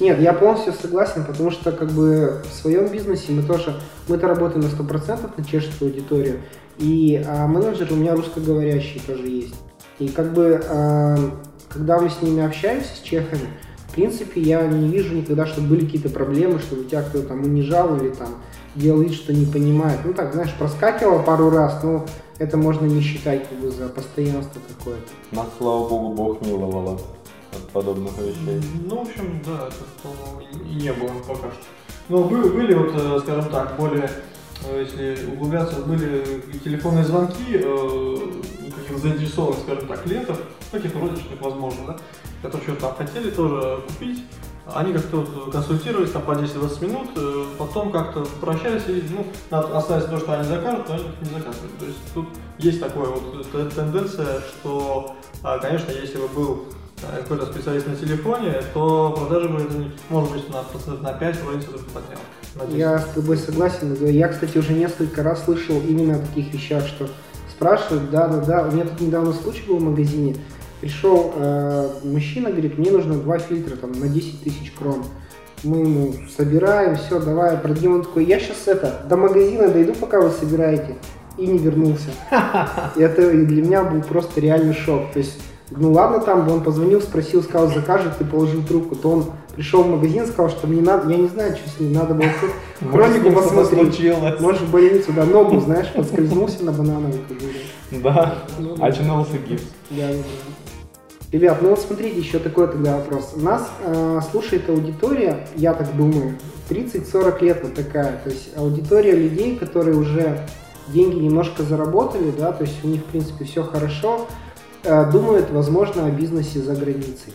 Нет, я полностью согласен, потому что как бы в своем бизнесе мы тоже, мы-то работаем на 100% на чешскую аудиторию, и а, менеджер у меня русскоговорящий тоже есть. И как бы, а, когда мы с ними общаемся, с чехами, в принципе, я не вижу никогда, чтобы были какие-то проблемы, чтобы тебя кто-то там унижал или там делал вид, что не понимает. Ну так, знаешь, проскакивал пару раз, но это можно не считать как бы за постоянство какое-то. Нас, слава богу, Бог миловал от подобных вещей. Ну, в общем, да, это, по-моему, и не было пока что. Но были, вот, э, скажем так, более, э, если углубляться, были телефонные звонки э, каких-то заинтересованных, скажем так, клиентов, каких-то родичных, возможно, да, которые что-то хотели тоже купить, они как-то консультировались там по 10-20 минут, потом как-то прощались и ну, надо то, что они закажут, но они не заказывают. То есть тут есть такая вот тенденция, что, а, конечно, если бы был какой-то специалист на телефоне, то продажи бы может быть, на процентов на 5 вроде только поднял. Я с тобой согласен. Я, кстати, уже несколько раз слышал именно о таких вещах, что спрашивают, да, да, да. У меня тут недавно случай был в магазине. Пришел э, мужчина, говорит, мне нужно два фильтра там на 10 тысяч крон. Мы ему собираем, все, давай, продадим. Он такой, я сейчас это, до магазина дойду, пока вы собираете. И не вернулся. И это для меня был просто реальный шок. То есть ну ладно, там он позвонил, спросил, сказал, закажет и положил трубку. То он пришел в магазин, сказал, что мне надо, я не знаю, что с ним, надо было хронику посмотреть. Может, в больницу, да, ногу, знаешь, подскользнулся на банановой кожуре. Да, ну, очнулся гипс. Да, да. Ребят, ну вот смотрите, еще такой тогда вопрос. Нас э, слушает аудитория, я так думаю, 30-40 лет вот такая. То есть аудитория людей, которые уже деньги немножко заработали, да, то есть у них, в принципе, все хорошо, Э, думают, возможно, о бизнесе за границей.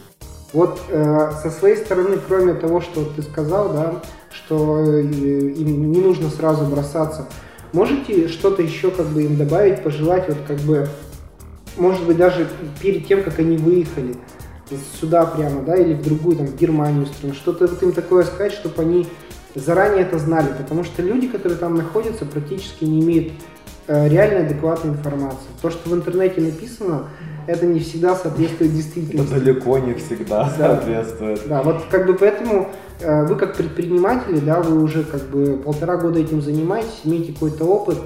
Вот э, со своей стороны, кроме того, что ты сказал, да, что э, им не нужно сразу бросаться, можете что-то еще как бы им добавить, пожелать, вот как бы, может быть, даже перед тем, как они выехали сюда прямо, да, или в другую, там, в Германию страну, что-то вот им такое сказать, чтобы они заранее это знали, потому что люди, которые там находятся, практически не имеют э, реальной адекватной информации. То, что в интернете написано, это не всегда соответствует действительности. Это далеко не всегда да. соответствует. Да, вот как бы поэтому э, вы как предприниматели, да, вы уже как бы полтора года этим занимаетесь, имеете какой-то опыт.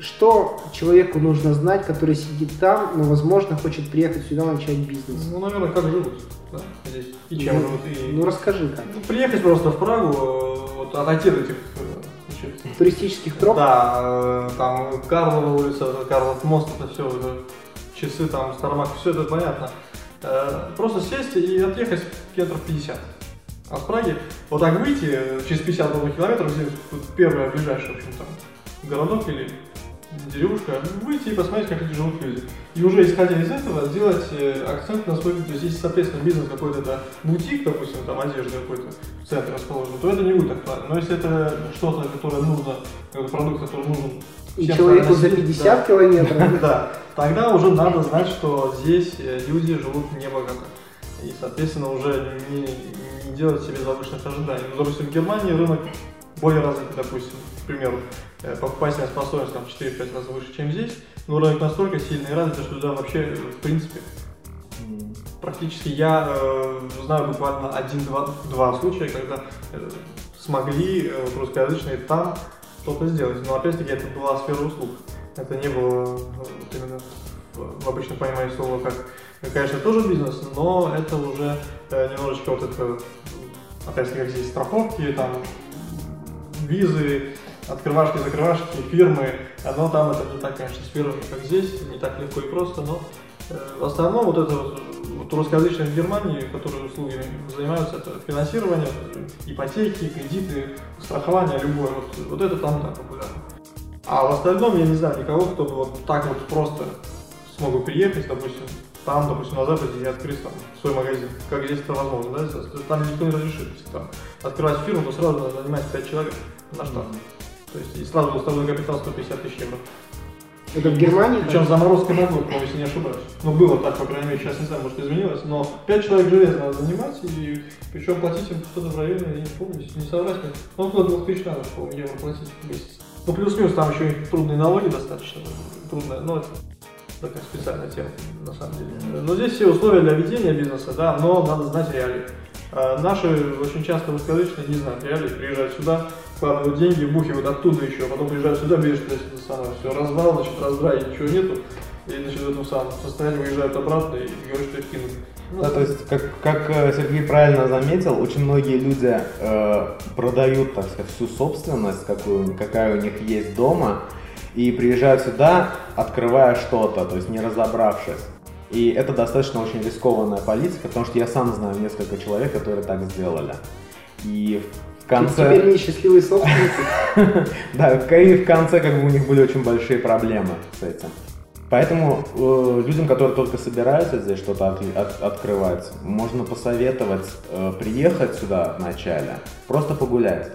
Что человеку нужно знать, который сидит там, но, возможно, хочет приехать сюда начать бизнес? Ну, наверное, как живут да, здесь. И чем ну, живут. И... Ну, расскажи как. Ну, приехать просто в Прагу, э, вот отойти от этих э, честно. Туристических троп? Да, э, там Карлова улица, Карлов мост, это все, часы там, Стармак, все это понятно. Просто сесть и отъехать километров 50 от Праги. Вот так выйти через 50 новых километров, здесь первое ближайшее, в общем, там, городок или деревушка, выйти и посмотреть, как люди живут люди. И уже исходя из этого сделать э, акцент на свой, то есть если, соответственно, бизнес какой-то, это бутик, допустим, там одежда какой-то в центре расположен, то это не будет актуально. Но если это что-то, которое нужно, какой-то продукт, который нужен И человеку за стране, 50 да. километров? Да, тогда уже надо знать, что здесь э, люди живут небогато. И, соответственно, уже не, не делать себе завышенных ожиданий. Ну, допустим, в Германии рынок более развитый, допустим, к примеру, покупательная способность там 4-5 раз выше, чем здесь, но рынок настолько сильный и развитый, что туда вообще, э, в принципе, практически я э, знаю буквально один-два два случая, когда э, смогли э, русскоязычные там что-то сделать. Но опять-таки это была сфера услуг. Это не было э, вот именно в, в обычном понимании слова как, э, конечно, тоже бизнес, но это уже э, немножечко вот это, э, опять-таки, как здесь страховки, там, визы, открывашки, закрывашки, фирмы, но там это не так, конечно, с фирмами, как здесь, не так легко и просто, но э, в основном вот это вот, русскоязычные в Германии, которые услугами занимаются, это финансирование, ипотеки, кредиты, страхование любое, вот, вот это там, да, популярно. А в остальном я не знаю никого, кто бы вот так вот просто смог бы приехать, допустим, там, допустим, на Западе и открыть там свой магазин. Как здесь это возможно, да? Там никто не разрешит. Если там открывать фирму, то сразу надо нанимать 5 человек на штат. То есть и сразу уставной капитал 150 тысяч евро. Это в Германии? Причем заморозка на год, если не ошибаюсь. Ну, было так, по крайней мере, сейчас не знаю, может изменилось, но 5 человек железно надо занимать, и причем платить им что-то в районе, я не помню, не соврать мне, ну, около 2000 надо, по-моему, евро платить в месяц. Ну, плюс-минус, там еще и трудные налоги достаточно, трудные, но это такая специальная тема, на самом деле. Но здесь все условия для ведения бизнеса, да, но надо знать реалии. А наши очень часто русскоязычные не знают реалии, приезжают сюда, вкладывают деньги, бухивают оттуда еще, а потом приезжают сюда, видишь, что это самое, все, развал, значит, раздрай, ничего нету, и, значит, в этом самом состоянии выезжают обратно и говорят, что их кинули. Ну, Да, то есть, как, как э, Сергей правильно заметил, очень многие люди э, продают, так сказать, всю собственность, какую, какая у них есть дома, и приезжают сюда, открывая что-то, то есть не разобравшись. И это достаточно очень рискованная политика, потому что я сам знаю несколько человек, которые так сделали. И конце... Теперь не счастливые собственники. Да, и в конце как бы у них были очень большие проблемы с этим. Поэтому э, людям, которые только собираются здесь что-то от- от- открывать, можно посоветовать э, приехать сюда вначале, просто погулять,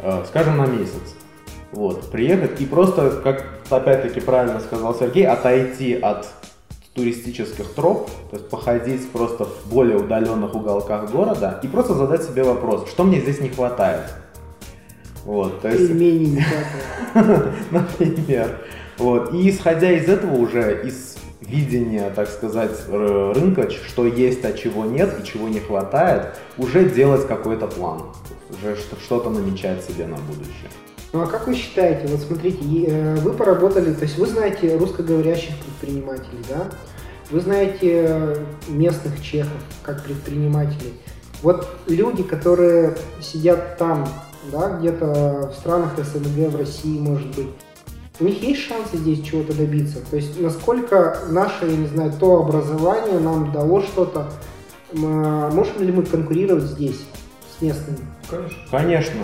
э, скажем, на месяц. Вот, приехать и просто, как опять-таки правильно сказал Сергей, отойти от туристических троп, то есть походить просто в более удаленных уголках города и просто задать себе вопрос, что мне здесь не хватает. Вот, то есть... Пельменей не хватает. Например. Вот. И исходя из этого уже, из видения, так сказать, рынка, что есть, а чего нет и чего не хватает, уже делать какой-то план. Уже что- что-то намечать себе на будущее. Ну а как вы считаете, вот смотрите, э, вы поработали, то есть вы знаете русскоговорящих предпринимателей, да? Вы знаете э, местных чехов как предпринимателей. Вот люди, которые сидят там, да, где-то в странах СНГ, в России, может быть, у них есть шансы здесь чего-то добиться? То есть насколько наше, я не знаю, то образование нам дало что-то, М, можем ли мы конкурировать здесь с местными? Конечно. Конечно,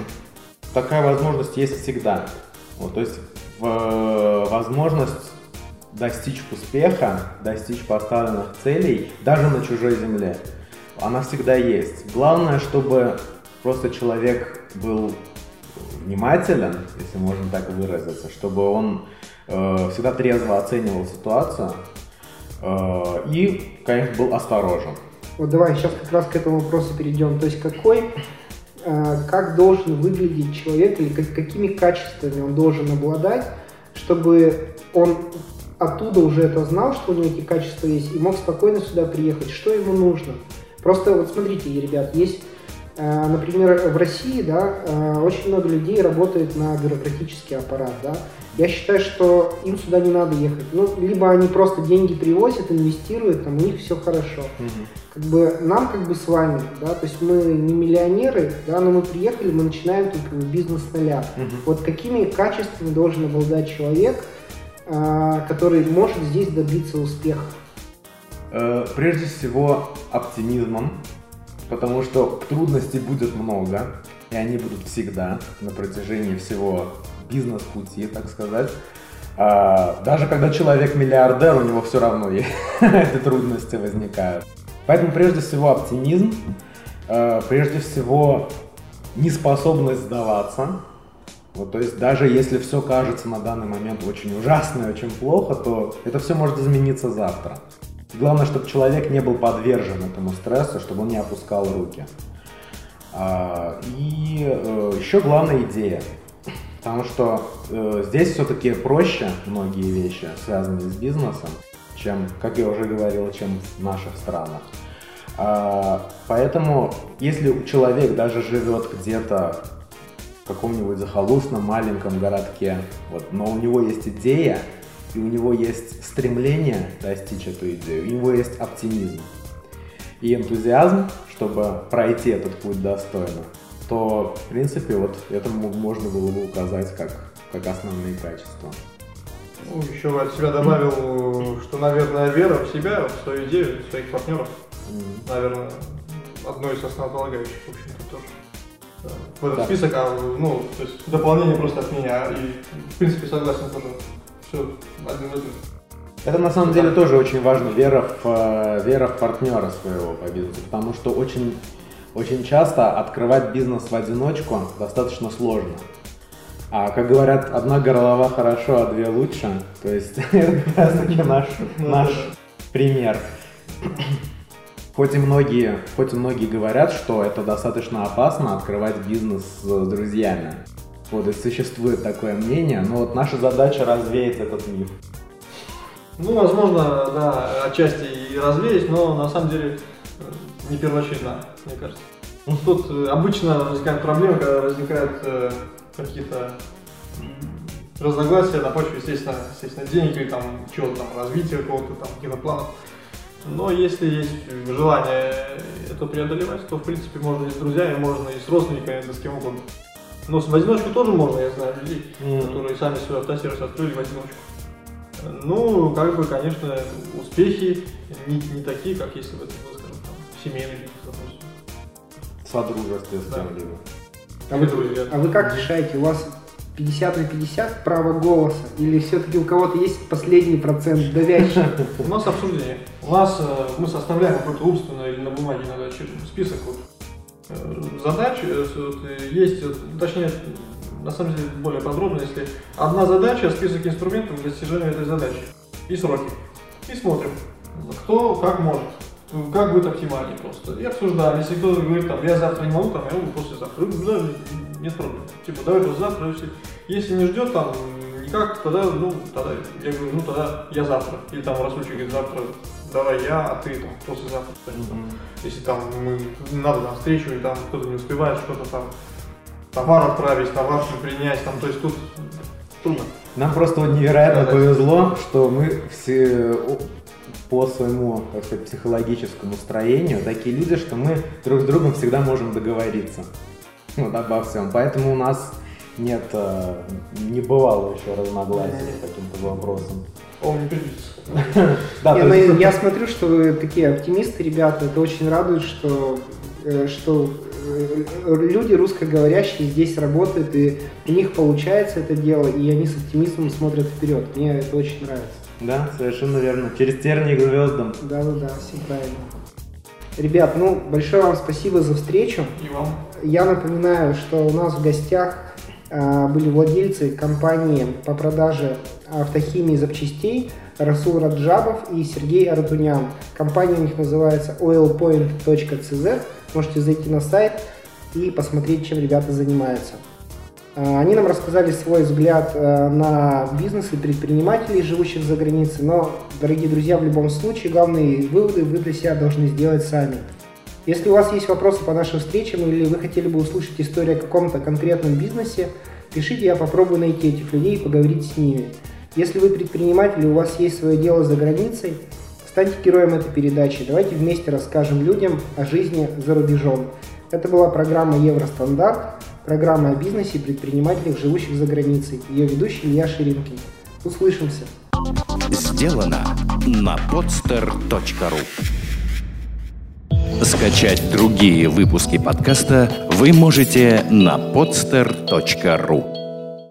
такая возможность есть всегда. Вот, то есть в- возможность достичь успеха, достичь поставленных целей даже на чужой земле, она всегда есть. Главное, чтобы просто человек был внимателен, если можно так выразиться, чтобы он э, всегда трезво оценивал ситуацию э, и, конечно, был осторожен. Вот давай сейчас как раз к этому вопросу перейдем. То есть какой, как должен выглядеть человек или как- какими качествами он должен обладать, чтобы он оттуда уже это знал, что у него эти качества есть, и мог спокойно сюда приехать. Что ему нужно? Просто вот смотрите, ребят, есть э, например, в России, да, э, очень много людей работает на бюрократический аппарат, да. Я считаю, что им сюда не надо ехать. Ну, либо они просто деньги привозят, инвестируют, там у них все хорошо. Как бы нам как бы с вами, да, то есть мы не миллионеры, да, но мы приехали, мы начинаем тут бизнес с нуля. Вот какими качествами должен обладать человек, а, который может здесь добиться успеха? Э, Прежде всего, оптимизмом, потому что трудностей будет много, и они будут всегда на протяжении всего бизнес-пути, так сказать. А, Даже когда человек миллиардер, у него все равно эти трудности возникают. Поэтому прежде всего оптимизм, э, прежде всего неспособность сдаваться. Вот, то есть даже если все кажется на данный момент очень ужасно и очень плохо, то это все может измениться завтра. Главное, чтобы человек не был подвержен этому стрессу, чтобы он не опускал руки. А, И э, еще главная идея. Потому что э, здесь все-таки проще многие вещи, связанные с бизнесом, чем, как я уже говорил, чем в наших странах. А, Поэтому, если человек даже живет где-то в каком-нибудь захолустном маленьком городке, вот, но у него есть идея, и у него есть стремление достичь эту идею, у него есть оптимизм и энтузиазм, чтобы пройти этот путь достойно, то, в принципе, вот это можно было бы указать как, как основные качества. Ну, еще от себя добавил, что, наверное, вера в себя, в свою идею, в своих партнеров, М. наверное, одно из основополагающих, в общем-то, тоже. В этот Да. список, а, ну, то есть дополнение просто от меня, и, в принципе, согласен тоже. Все, один в один. Это на самом деле тоже очень важно, вера в, э, вера в партнера своего по бизнесу, потому что очень, очень часто открывать бизнес в одиночку достаточно сложно. А как говорят, одна голова хорошо, а две лучше. То есть это как раз таки наш, наш пример. Хоть и, многие, хоть и многие говорят, что это достаточно опасно открывать бизнес с друзьями. Вот и существует такое мнение, но вот наша задача развеять этот миф. Ну, возможно, да, отчасти и развеять, но на самом деле э, не первоочередно, мне кажется. Ну, тут э, обычно возникают проблемы, когда возникают э, какие-то разногласия на почве, естественно, естественно, денег или там чего-то там, развития какого-то там, каких-то планов. Но если есть желание это преодолевать, то, в принципе, можно и с друзьями, можно и с родственниками, да с кем угодно. Но в одиночку тоже можно, я знаю людей, Мгм. которые сами свой автосервис открыли в одиночку. Ну, как бы, конечно, успехи не, не такие, как если бы это был, скажем, там, семейный бизнес, допустим. В содружестве с Да. А вы, друзья. а вы как решаете? У вас 50 на 50 право голоса? Или все-таки у кого-то есть последний процент давящий? У нас обсуждение. У нас э, мы составляем какой-то умственно или на бумаге иногда список вот, э, задач. э, есть, точнее, на самом деле более подробно, если одна задача, список инструментов для достижения этой задачи и сроки. И смотрим, кто как может, как будет оптимальнее просто. И обсуждаем. Если кто-то говорит, там, я завтра не могу, там, я могу послезавтра. Да, нет проблем. Типа, давай послезавтра, если, если не ждет там никак, тогда, ну, тогда, я говорю, ну, тогда я завтра. Или там Расульчик говорит, завтра давай я, а ты там послезавтра. Если там мы, надо на встречу, и там кто-то не успевает что-то там, товар отправить, товар принять, там, то есть тут трудно. Нам просто вот невероятно Да, да. повезло, что мы все по своему так сказать, психологическому строению такие люди, что мы друг с другом всегда можем договориться вот, обо всем. Поэтому у нас нет, э, не бывало еще разногласий по каким-то вопросам. Придется. Да, Не, то ну, есть- я смотрю, что вы такие оптимисты, ребята. Это очень радует, что, э, что э, люди русскоговорящие здесь работают, и у них получается это дело, и они с оптимизмом смотрят вперед. Мне это очень нравится. Да, совершенно верно. Через тернии к звездам. Да-да-да, все правильно. Ребят, ну, большое вам спасибо за встречу. И вам. Я напоминаю, что у нас в гостях а, были владельцы компании по продаже автохимии и запчастей Расул Раджабов и Сергей Артунян. Компания у них называется oilpoint.cz. Можете зайти на сайт и посмотреть, чем ребята занимаются. А, Они нам рассказали свой взгляд э, на бизнес и предпринимателей, живущих за границей. Но, дорогие друзья, в любом случае, главные выводы вы для себя должны сделать сами. Если у вас есть вопросы по нашим встречам или вы хотели бы услышать историю о каком-то конкретном бизнесе, пишите, я попробую найти этих людей и поговорить с ними. Если вы предприниматель и у вас есть свое дело за границей, станьте героем этой передачи. Давайте вместе расскажем людям о жизни за рубежом. Это была программа «Евростандарт», программа о бизнесе и предпринимателях, живущих за границей. Ее ведущий Илья Ширинкин. Услышимся. Сделано на podster.ru Скачать другие выпуски подкаста вы можете на podster.ru